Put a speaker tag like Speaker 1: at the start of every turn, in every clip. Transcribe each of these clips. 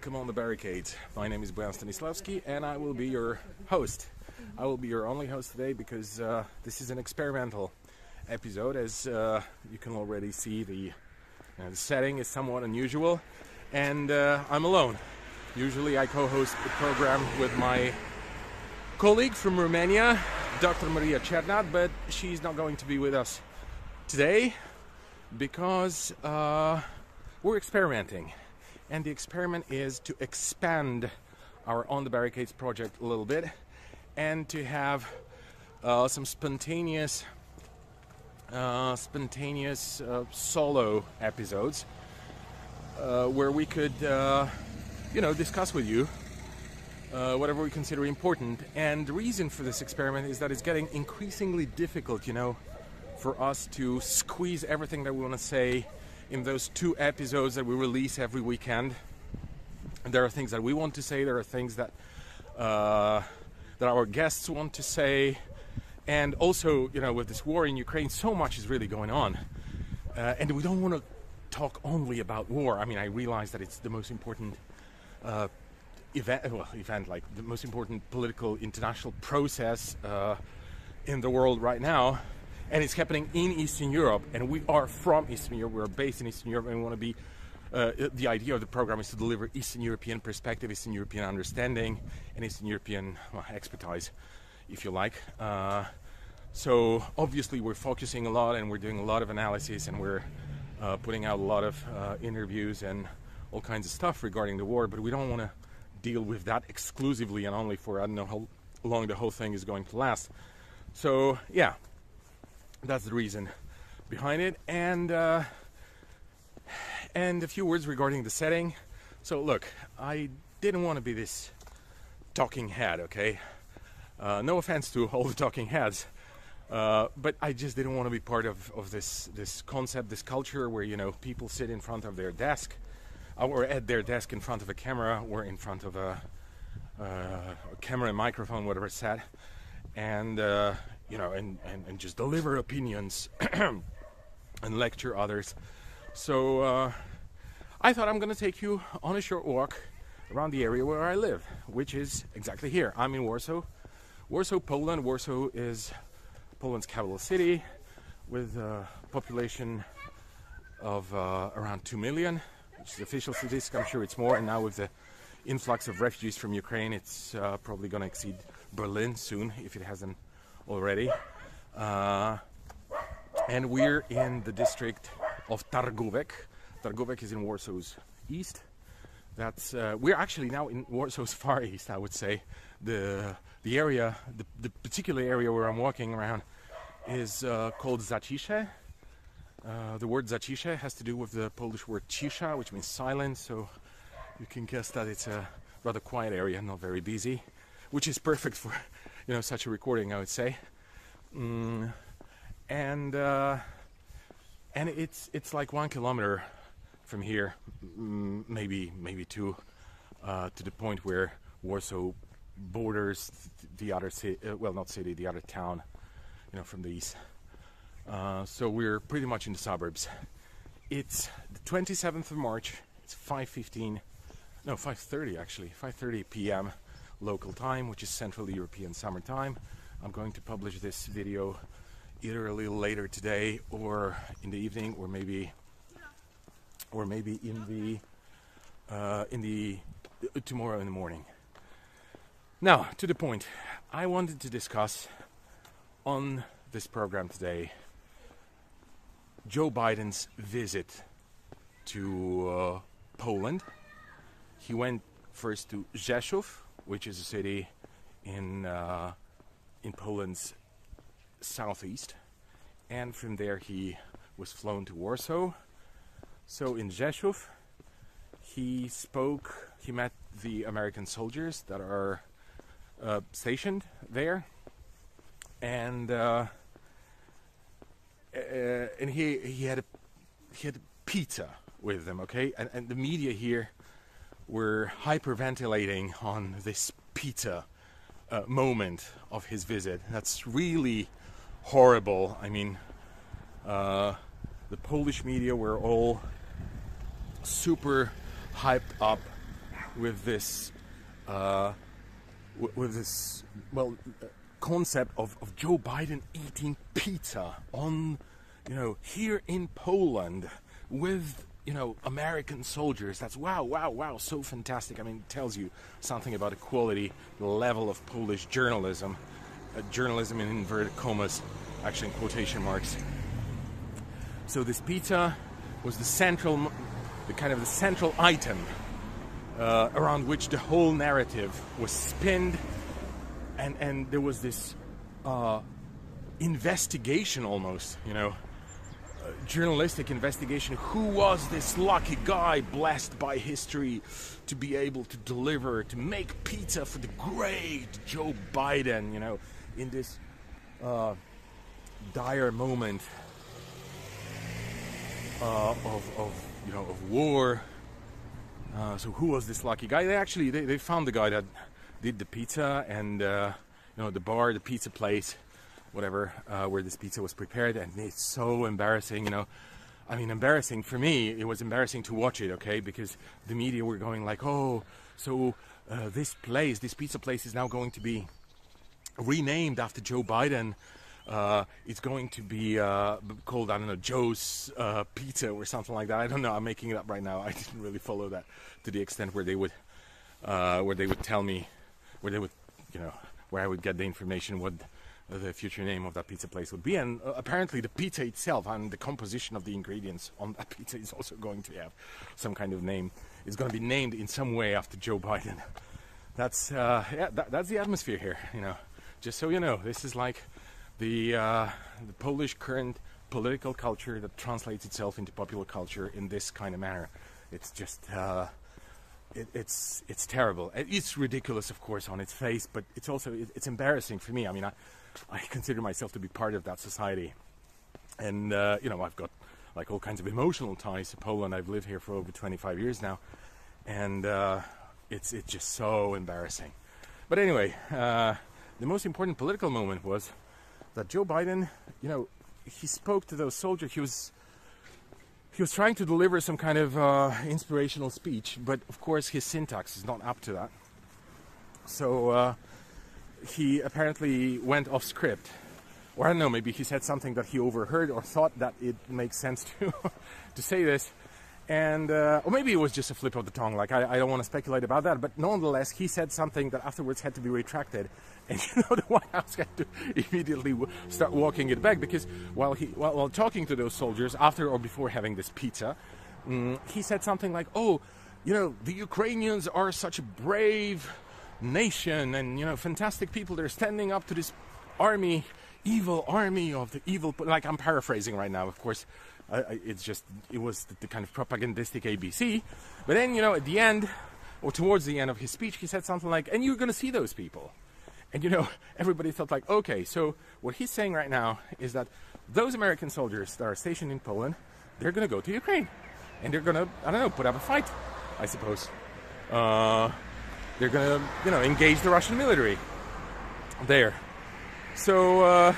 Speaker 1: Welcome on the barricades. My name is Boyan Stanislavski and I will be your host. I will be your only host today because uh, this is an experimental episode. As uh, you can already see, the, uh, the setting is somewhat unusual and uh, I'm alone. Usually I co host the program with my colleague from Romania, Dr. Maria Cernat, but she's not going to be with us today because uh, we're experimenting and the experiment is to expand our On the Barricades project a little bit and to have uh, some spontaneous, uh, spontaneous uh, solo episodes uh, where we could, uh, you know, discuss with you uh, whatever we consider important. And the reason for this experiment is that it's getting increasingly difficult, you know, for us to squeeze everything that we want to say in those two episodes that we release every weekend. There are things that we want to say. There are things that uh, that our guests want to say, and also, you know, with this war in Ukraine, so much is really going on, uh, and we don't want to talk only about war. I mean, I realize that it's the most important uh, event, well, event like the most important political international process uh, in the world right now and it's happening in Eastern Europe. And we are from Eastern Europe. We're based in Eastern Europe, and we want to be. Uh, the idea of the program is to deliver Eastern European perspective, Eastern European understanding, and Eastern European well, expertise, if you like. Uh, so obviously we're focusing a lot, and we're doing a lot of analysis, and we're uh, putting out a lot of uh, interviews and all kinds of stuff regarding the war. But we don't want to deal with that exclusively and only for I don't know how long the whole thing is going to last. So yeah, that's the reason behind it. And uh, and a few words regarding the setting. So look, I didn't want to be this talking head, okay? Uh, no offense to all the talking heads, uh, but I just didn't want to be part of, of this this concept, this culture where you know people sit in front of their desk, uh, or at their desk in front of a camera, or in front of a, uh, a camera and microphone, whatever it's set, and uh, you know, and, and, and just deliver opinions and lecture others. So uh, I thought I'm going to take you on a short walk around the area where I live, which is exactly here. I'm in Warsaw. Warsaw, Poland. Warsaw is Poland's capital city with a population of uh, around 2 million, which is official statistic. I'm sure it's more. And now with the influx of refugees from Ukraine, it's uh, probably going to exceed Berlin soon if it hasn't already. Uh, and we're in the district of Targówek. Targówek is in Warsaw's east. That's uh, we're actually now in Warsaw's far east, I would say. The the area, the, the particular area where I'm walking around, is uh, called Zacisze. Uh, the word Zacisze has to do with the Polish word cisza, which means silence. So you can guess that it's a rather quiet area, not very busy, which is perfect for you know such a recording, I would say. Mm, and uh, and it's it's like one kilometer from here, maybe maybe two, uh, to the point where Warsaw borders the other city, uh, well not city, the other town, you know, from the east. Uh, so we're pretty much in the suburbs. It's the 27th of March. It's 5:15, no 5:30 actually, 5:30 p.m local time, which is Central European Summer Time. I'm going to publish this video either a little later today or in the evening or maybe or maybe in the uh, in the uh, tomorrow in the morning. Now, to the point. I wanted to discuss on this program today Joe Biden's visit to uh, Poland. He went first to Rzeszów, which is a city in uh, in Poland's southeast, and from there he was flown to Warsaw. So in Rzeszów, he spoke. He met the American soldiers that are uh, stationed there, and uh, uh, and he he had a, he had pizza with them. Okay, and, and the media here were hyperventilating on this pizza uh, moment of his visit. That's really horrible. I mean, uh, the Polish media were all super hyped up with this uh, with this well uh, concept of, of Joe Biden eating pizza on you know here in Poland with you know American soldiers. That's wow, wow, wow, so fantastic. I mean, it tells you something about the quality, the level of Polish journalism, uh, journalism in inverted commas, actually in quotation marks. So this pizza was the central, the kind of the central item uh, around which the whole narrative was spinned, and and there was this uh, investigation almost, you know, journalistic investigation. Who was this lucky guy blessed by history to be able to deliver, to make pizza for the great Joe Biden, you know, in this uh, dire moment uh, of, of you know of war. Uh, so who was this lucky guy? They actually they, they found the guy that did the pizza and uh, you know the bar, the pizza place, whatever, uh, where this pizza was prepared, and it's so embarrassing. You know, I mean, embarrassing for me. It was embarrassing to watch it, okay, because the media were going like, oh, so uh, this place, this pizza place, is now going to be renamed after Joe Biden. Uh, it's going to be uh, called I don't know Joe's uh, Pizza or something like that. I don't know. I'm making it up right now. I didn't really follow that to the extent where they would uh, where they would tell me where they would you know where I would get the information what the future name of that pizza place would be. And uh, apparently the pizza itself and the composition of the ingredients on that pizza is also going to have some kind of name. It's going to be named in some way after Joe Biden. That's uh, yeah, that, that's the atmosphere here. You know, just so you know, this is like the uh, the Polish current political culture that translates itself into popular culture in this kind of manner. It's just uh, it, it's it's terrible. It's ridiculous, of course, on its face, but it's also it, it's embarrassing for me. I mean, I, I consider myself to be part of that society, and uh, you know, I've got like all kinds of emotional ties to Poland. I've lived here for over 25 years now, and uh, it's it's just so embarrassing. But anyway, uh, the most important political moment was that Joe Biden, you know, he spoke to those soldiers. He was he was trying to deliver some kind of uh, inspirational speech, but of course his syntax is not up to that. So uh, he apparently went off script, or I don't know, maybe he said something that he overheard or thought that it makes sense to to say this, and uh, or maybe it was just a flip of the tongue. Like I, I don't want to speculate about that, but nonetheless, he said something that afterwards had to be retracted, and you know the White House had to immediately start walking it back because while he while, while talking to those soldiers after or before having this pizza, mm, he said something like, "Oh, you know, the Ukrainians are such brave." Nation. And you know fantastic people they're standing up to this army evil army of the evil like i'm paraphrasing right now of course. I, it's just it was the, the kind of propagandistic abc but then you know at the end or towards the end of his speech he said something like and you're going to see those people. And you know everybody felt like okay so what he's saying right now is that those american soldiers that are stationed in poland they're going to go to ukraine. And they're going to i don't know put up a fight i suppose. Uh, they're going to, you know, engage the Russian military there. So, uh,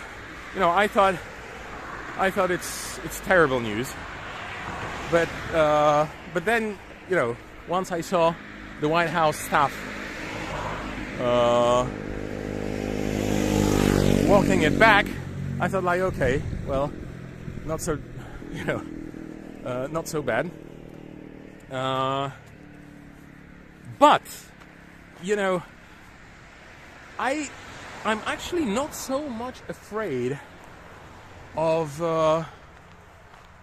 Speaker 1: you know, I thought, I thought it's it's terrible news. But uh, but then, you know, once I saw the White House staff uh, walking it back, I thought like, okay, well, not so, you know, uh, not so bad. Uh, but you know, I I'm actually not so much afraid of uh,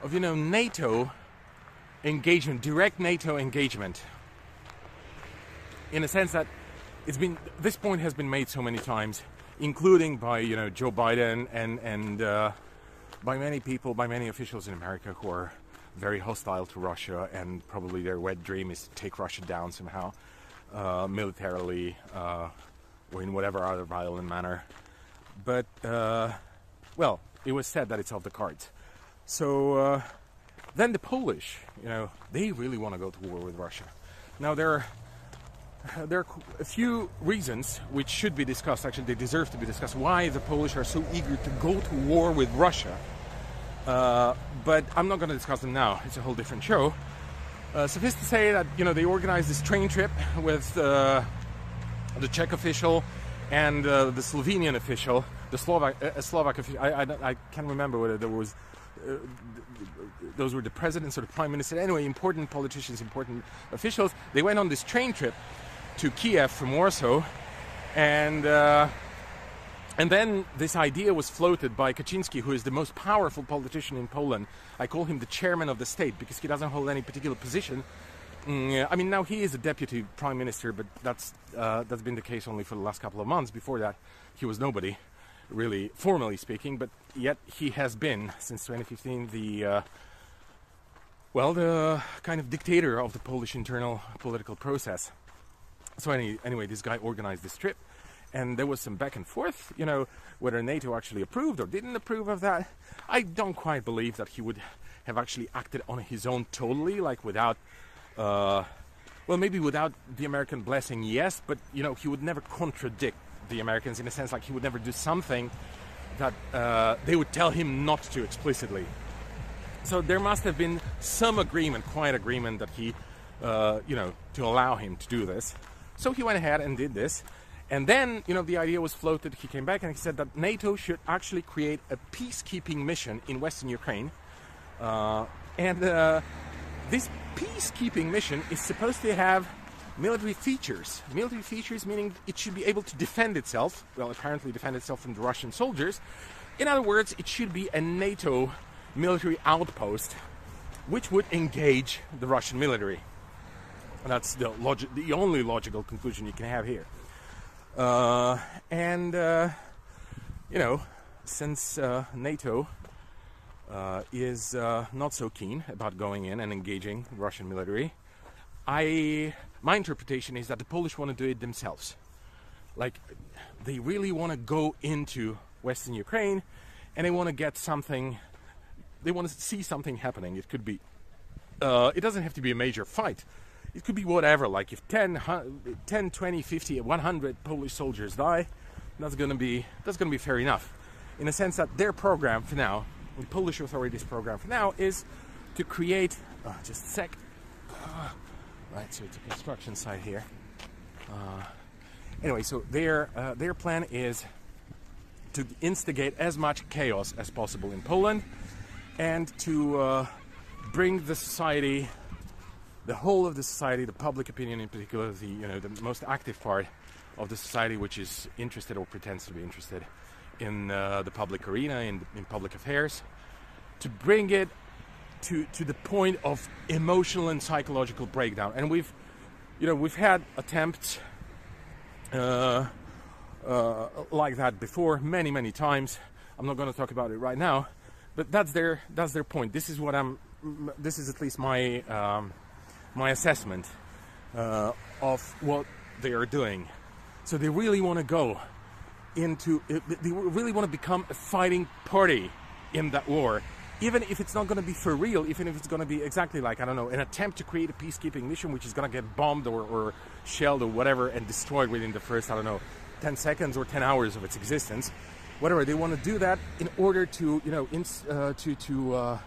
Speaker 1: of you know NATO engagement, direct NATO engagement. In a sense that it's been this point has been made so many times, including by you know Joe Biden and and uh, by many people, by many officials in America who are very hostile to Russia, and probably their wet dream is to take Russia down somehow uh, militarily uh, or in whatever other violent manner. But, uh, well, it was said that it's off the cards. So uh, then the Polish, you know, they really want to go to war with Russia. Now, there are, there are a few reasons which should be discussed, actually, they deserve to be discussed, why the Polish are so eager to go to war with Russia. Uh, but I'm not going to discuss them now, it's a whole different show. Uh, suffice to say that you know they organized this train trip with uh, the Czech official and uh, the Slovenian official, the Slovak, uh, Slovak official. I, I, I, can't remember whether there was. Uh, those were the presidents or the prime minister. Anyway, important politicians, important officials. They went on this train trip to Kiev from Warsaw, and uh, and then this idea was floated by Kaczynski, who is the most powerful politician in Poland. I call him the chairman of the state because he doesn't hold any particular position. Mm, I mean, now he is a deputy prime minister, but that's uh, that's been the case only for the last couple of months. Before that, he was nobody, really, formally speaking. But yet he has been since 2015 the uh, well, the kind of dictator of the Polish internal political process. So any, anyway, this guy organized this trip and there was some back and forth, you know, whether NATO actually approved or didn't approve of that. I don't quite believe that he would have actually acted on his own totally, like without, uh, well, maybe without the American blessing, yes, but you know, he would never contradict the Americans in a sense, like he would never do something that uh, they would tell him not to explicitly. So there must have been some agreement, quiet agreement, that he, uh, you know, to allow him to do this. So he went ahead and did this. And then, you know, the idea was floated. He came back and he said that NATO should actually create a peacekeeping mission in Western Ukraine. Uh, and uh, this peacekeeping mission is supposed to have military features. Military features meaning it should be able to defend itself. Well, apparently defend itself from the Russian soldiers. In other words, it should be a NATO military outpost which would engage the Russian military. And that's the, logi- the only logical conclusion you can have here. Uh, and, uh, you know, since uh, NATO uh, is uh, not so keen about going in and engaging Russian military, I my interpretation is that the Polish want to do it themselves. Like, they really want to go into Western Ukraine and they want to get something, they want to see something happening. It could be, uh, it doesn't have to be a major fight it could be whatever. Like if 10, 10 20, 50, 100 Polish soldiers die, that's going to be that's going to be fair enough. In a sense that their program for now, the Polish authorities' program for now, is to create. Uh, just a sec. Uh, right, so it's a construction site here. Uh, anyway, so their uh, their plan is to instigate as much chaos as possible in Poland and to uh, bring the society the whole of the society, the public opinion in particular, the you know the most active part of the society, which is interested or pretends to be interested in uh, the public arena, in, in public affairs, to bring it to to the point of emotional and psychological breakdown. And we've you know we've had attempts uh, uh, like that before many many times. I'm not going to talk about it right now, but that's their that's their point. This is what I'm. This is at least my. Um, my assessment uh, of what they are doing. So they really want to go into, they really want to become a fighting party in that war. Even if it's not going to be for real, even if it's going to be exactly like, I don't know, an attempt to create a peacekeeping mission which is going to get bombed or, or shelled or whatever and destroyed within the first, I don't know, 10 seconds or 10 hours of its existence. Whatever, they want to do that in order to, you know, uh, to, to, uh,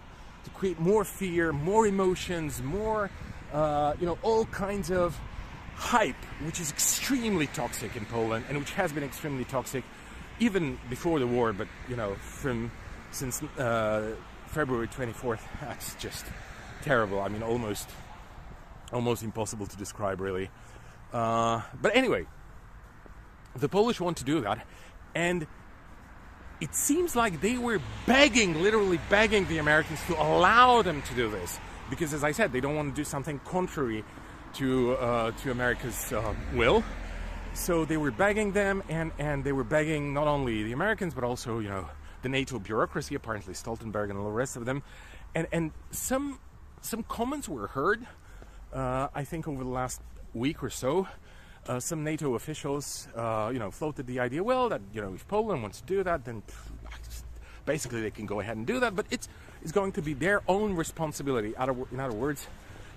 Speaker 1: to create more fear, more emotions, more uh, you know, all kinds of hype, which is extremely toxic in Poland and which has been extremely toxic even before the war, but you know, from since uh, February 24th, that's just terrible. I mean, almost almost impossible to describe, really. Uh, but anyway, the Polish want to do that, and it seems like they were begging, literally begging the Americans to allow them to do this because, as I said, they don't want to do something contrary to uh, to America's uh, will. So they were begging them, and and they were begging not only the Americans but also you know the NATO bureaucracy, apparently Stoltenberg and all the rest of them, and and some some comments were heard. Uh, I think over the last week or so, uh, some NATO officials, uh, you know, floated the idea, well, that you know, if Poland wants to do that, then basically they can go ahead and do that. But it's is going to be their own responsibility. In other words,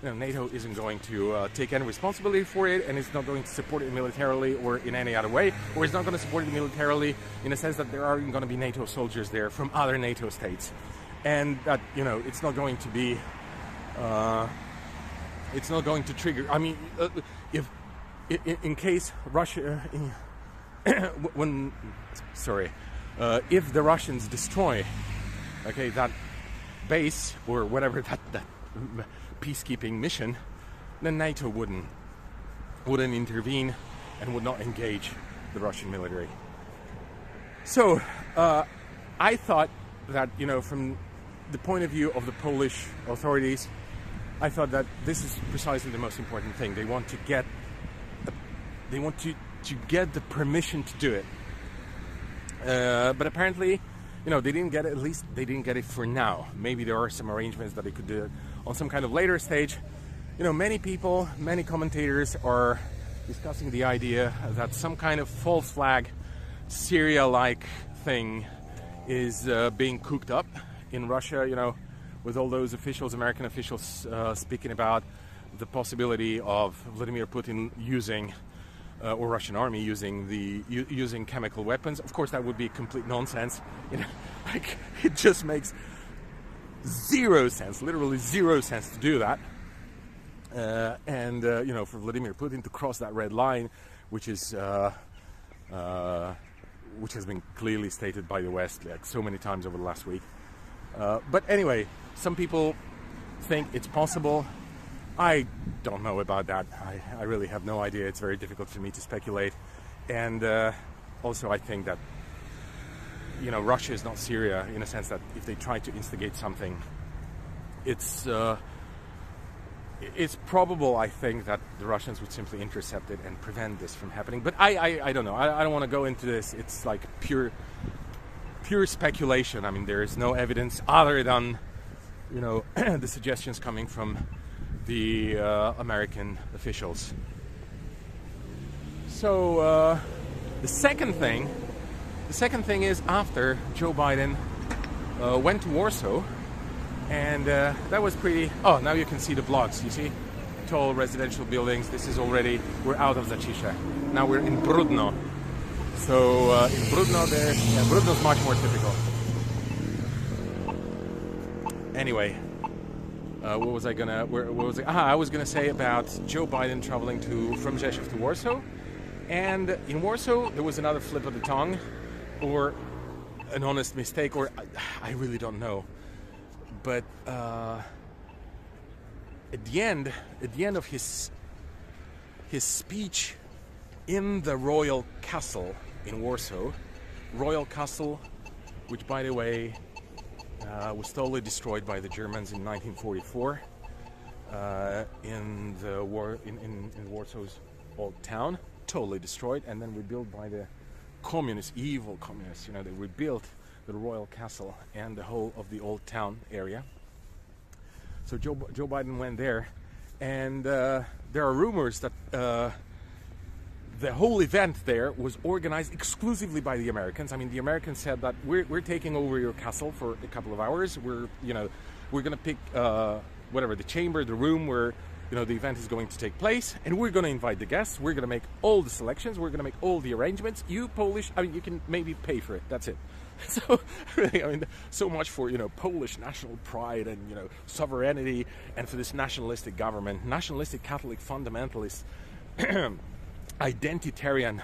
Speaker 1: you know, NATO isn't going to uh, take any responsibility for it, and it's not going to support it militarily or in any other way, or it's not going to support it militarily in the sense that there aren't going to be NATO soldiers there from other NATO states, and that you know it's not going to be. Uh, it's not going to trigger. I mean, uh, if in, in case Russia, uh, when sorry, uh, if the Russians destroy, okay, that base or whatever that that peacekeeping mission, then NATO wouldn't wouldn't intervene and would not engage the Russian military. So uh, I thought that you know from the point of view of the Polish authorities, I thought that this is precisely the most important thing. They want to get they want to to get the permission to do it. Uh, but apparently, you know, they didn't get it. At least they didn't get it for now. Maybe there are some arrangements that they could do on some kind of later stage. You know, many people, many commentators are discussing the idea that some kind of false flag Syria-like thing is uh, being cooked up in Russia. You know, with all those officials, American officials, uh, speaking about the possibility of Vladimir Putin using uh, or Russian army using the using chemical weapons. Of course, that would be complete nonsense. You know, like it just makes zero sense, literally zero sense to do that. Uh, and uh, you know, for Vladimir Putin to cross that red line, which is uh, uh, which has been clearly stated by the West like so many times over the last week. Uh, but anyway, some people think it's possible. I don't know about that. I, I, really have no idea. It's very difficult for me to speculate. And uh, also, I think that you know Russia is not Syria in a sense that if they try to instigate something, it's uh, it's probable. I think that the Russians would simply intercept it and prevent this from happening. But I I, I don't know. I, I don't want to go into this. It's like pure pure speculation. I mean, there is no evidence other than you know the suggestions coming from the uh, American officials. So uh, the second thing, the second thing is after Joe Biden uh, went to Warsaw, and uh, that was pretty. Oh, now you can see the blocks. You see, tall residential buildings. This is already we're out of Zacisza. Now we're in Brudno. So uh, in Brudno, there, yeah, Brudno's much more typical. Anyway, uh, what was I gonna? Where, what was I? Ah, I was gonna say about Joe Biden traveling to from Rzeszów to Warsaw, and in Warsaw there was another flip of the tongue, or an honest mistake, or I, I really don't know. But uh, at the end, at the end of his his speech in the royal castle in Warsaw, royal castle, which by the way uh, was totally destroyed by the Germans in 1944 uh, in the war in, in, in, Warsaw's old town, totally destroyed, and then rebuilt by the communists, evil communists. You know, they rebuilt the royal castle and the whole of the old town area. So Joe, Joe Biden went there, and uh, there are rumors that uh, the whole event there was organized exclusively by the Americans. I mean, the Americans said that we're, we're taking over your castle for a couple of hours. We're, you know, we're going to pick uh, whatever the chamber, the room where, you know, the event is going to take place, and we're going to invite the guests. We're going to make all the selections. We're going to make all the arrangements. You Polish, I mean, you can maybe pay for it. That's it. So, really, I mean, so much for you know Polish national pride and you know sovereignty, and for this nationalistic government, nationalistic Catholic fundamentalists. identitarian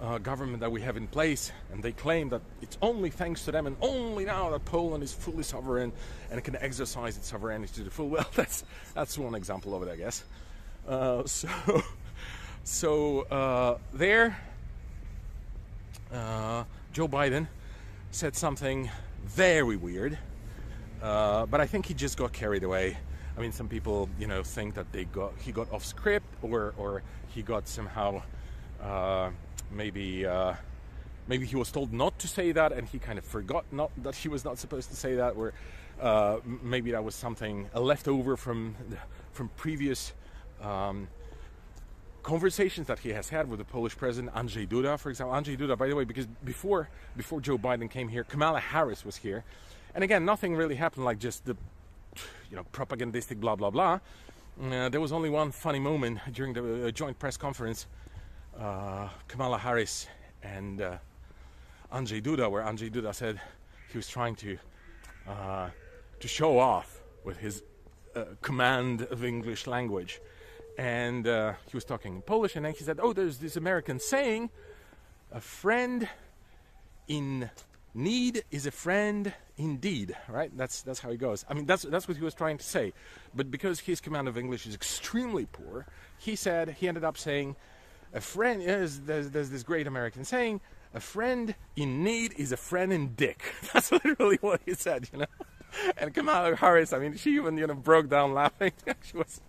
Speaker 1: uh, government that we have in place, and they claim that it's only thanks to them and only now that Poland is fully sovereign and can exercise its sovereignty to the full. Well, that's that's one example of it, I guess. Uh, so, so uh, there, uh, Joe Biden said something very weird, uh, but I think he just got carried away. I mean, some people, you know, think that they got he got off script or or he got somehow uh, maybe uh, maybe he was told not to say that and he kind of forgot not that he was not supposed to say that or uh, maybe that was something a leftover from from previous um, conversations that he has had with the Polish president Andrzej Duda, for example. Andrzej Duda, by the way, because before before Joe Biden came here, Kamala Harris was here, and again, nothing really happened like just the you know propagandistic blah blah blah. Uh, there was only one funny moment during the uh, joint press conference. Uh, Kamala Harris and uh, Andrzej Duda, where Andrzej Duda said he was trying to uh, to show off with his uh, command of English language. And uh, he was talking in Polish, and then he said, "Oh, there's this American saying, a friend in need is a friend indeed." Right? That's that's how he goes. I mean, that's that's what he was trying to say. But because his command of English is extremely poor, he said he ended up saying, "A friend is there's, there's this great American saying." A friend in need is a friend in dick. That's literally what he said, you know. and Kamala Harris, I mean, she even you know broke down laughing. she was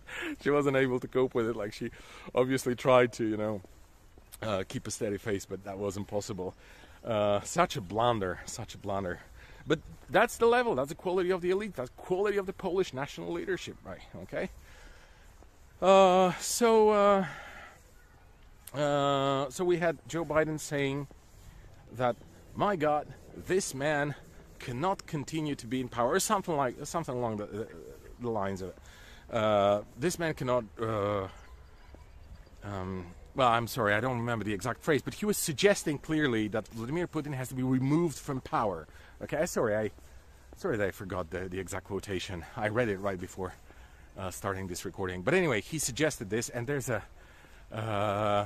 Speaker 1: she wasn't able to cope with it. Like she obviously tried to you know uh, keep a steady face, but that wasn't possible. Uh, such a blunder, such a blunder. But that's the level. That's the quality of the elite. That's quality of the Polish national leadership, right? Okay. Uh, so uh, uh, so we had Joe Biden saying that, my God, this man cannot continue to be in power, or something like something along the, the lines of it. Uh, this man cannot. Uh, um, well, I'm sorry, I don't remember the exact phrase, but he was suggesting clearly that Vladimir Putin has to be removed from power. Okay, sorry, I sorry that I forgot the, the exact quotation. I read it right before uh, starting this recording. But anyway, he suggested this, and there's a. Uh,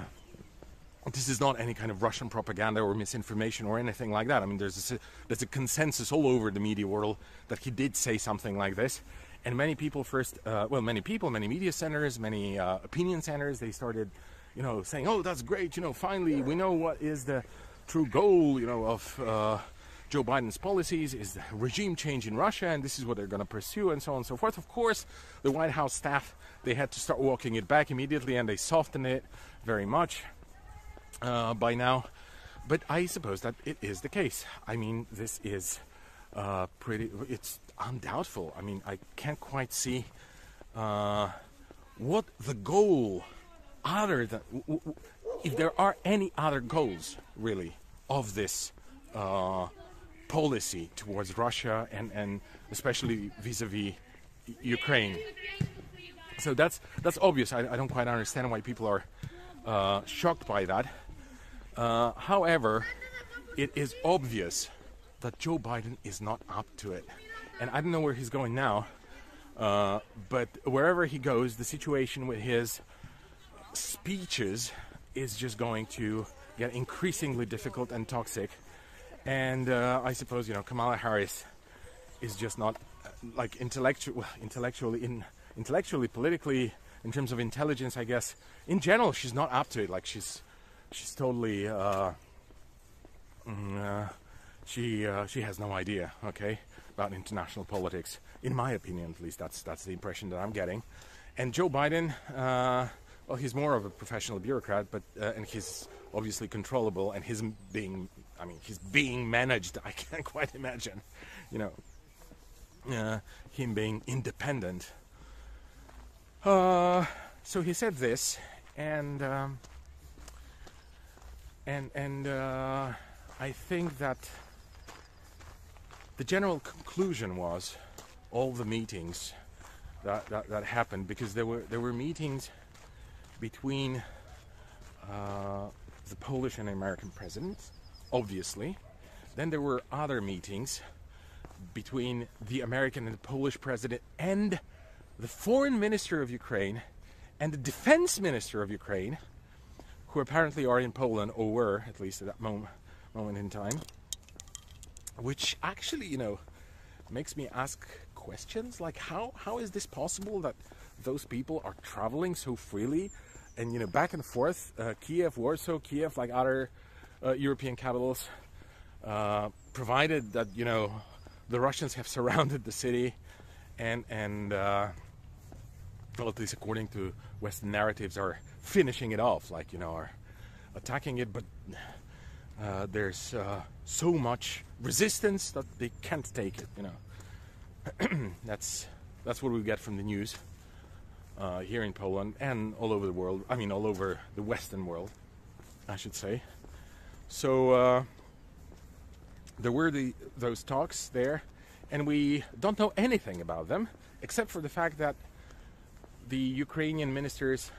Speaker 1: this is not any kind of Russian propaganda or misinformation or anything like that. I mean, there's a, there's a consensus all over the media world that he did say something like this. And many people first, uh, well, many people, many media centers, many uh, opinion centers, they started, you know, saying, "Oh, that's great! You know, finally we know what is the true goal, you know, of uh, Joe Biden's policies is the regime change in Russia, and this is what they're going to pursue, and so on and so forth." Of course, the White House staff they had to start walking it back immediately, and they softened it very much uh, by now. But I suppose that it is the case. I mean, this is uh, pretty. It's undoubtful. I mean, I can't quite see uh, what the goal, other than if there are any other goals really of this uh, policy towards Russia and and especially vis-a-vis Ukraine. So that's that's obvious. I, I don't quite understand why people are uh, shocked by that. Uh, however, it is obvious that Joe Biden is not up to it. And I don't know where he's going now, uh, but wherever he goes, the situation with his speeches is just going to get increasingly difficult and toxic. And uh, I suppose, you know, Kamala Harris is just not uh, like intellectual, intellectually, in, intellectually, politically, in terms of intelligence, I guess. In general, she's not up to it. Like she's she's totally uh, mm, uh, she uh, she has no idea okay about international politics in my opinion at least that's that's the impression that I'm getting and Joe Biden uh, well he's more of a professional bureaucrat but and he's obviously controllable and he's being I mean he's being managed. I can't quite imagine you know uh, him being independent. So he said this and um, and and uh, I think that the general conclusion was all the meetings that, that, that happened because there were there were meetings between uh, the Polish and American presidents, obviously. Then there were other meetings between the American and the Polish president and the foreign minister of Ukraine and the defense minister of Ukraine who apparently are in Poland, or were at least at that moment, moment in time, which actually, you know, makes me ask questions like how how is this possible that those people are traveling so freely and you know back and forth, uh, Kiev, Warsaw, Kiev, like other uh, European capitals, uh, provided that you know the Russians have surrounded the city and and uh, well, at least according to Western narratives, are finishing it off, like you know, are attacking it, but uh, there's uh, so much resistance that they can't take it. You know, that's that's what we get from the news uh, here in Poland and all over the world. I mean, all over the Western world, I should say. So uh, there were the those talks there, and we don't know anything about them except for the fact that the Ukrainian ministers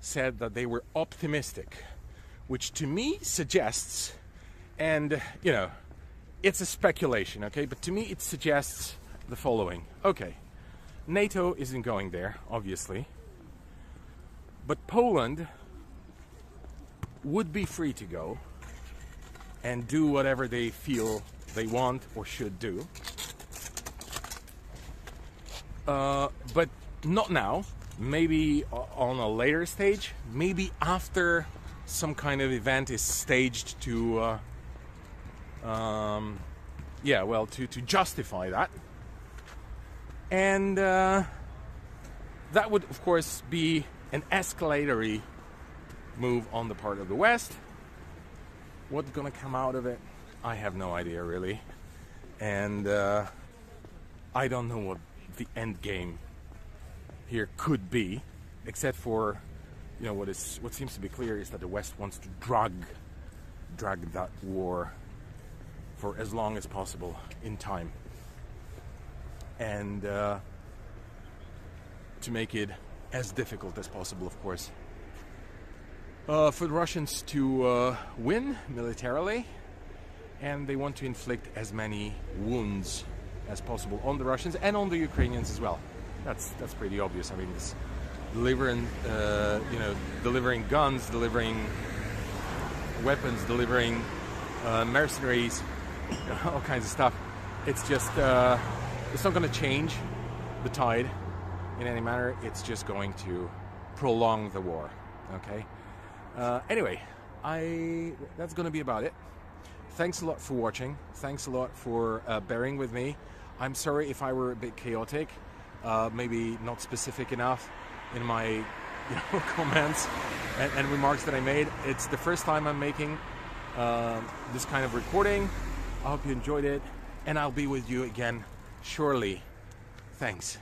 Speaker 1: said that they were optimistic, which to me suggests, and you know, it's a speculation, okay, but to me it suggests the following. Okay, NATO isn't going there, obviously. But Poland would be free to go and do whatever they feel they want or should do. Uh, but not now. Maybe on a later stage. Maybe after some kind of event is staged to, uh, um, yeah, well, to, to justify that. And uh, that would, of course, be an escalatory move on the part of the West. What's gonna come out of it? I have no idea, really. And uh, I don't know what the end game here could be, except for, you know, what is what seems to be clear is that the West wants to drag drag that war for as long as possible in time, and uh, to make it as difficult as possible, of course. Uh, for the Russians to uh, win militarily, and they want to inflict as many wounds as possible on the Russians and on the Ukrainians as well. That's that's pretty obvious. I mean, this delivering, uh, you know, delivering guns, delivering weapons, delivering uh, mercenaries, all kinds of stuff. It's just uh, it's not going to change the tide in any manner. It's just going to prolong the war. Okay. Uh, anyway, I that's going to be about it. Thanks a lot for watching. Thanks a lot for uh, bearing with me. I'm sorry if I were a bit chaotic, uh, maybe not specific enough in my you know, comments and, and, remarks that I made. It's the first time I'm making uh, this kind of recording. I hope you enjoyed it, and I'll be with you again shortly. Thanks.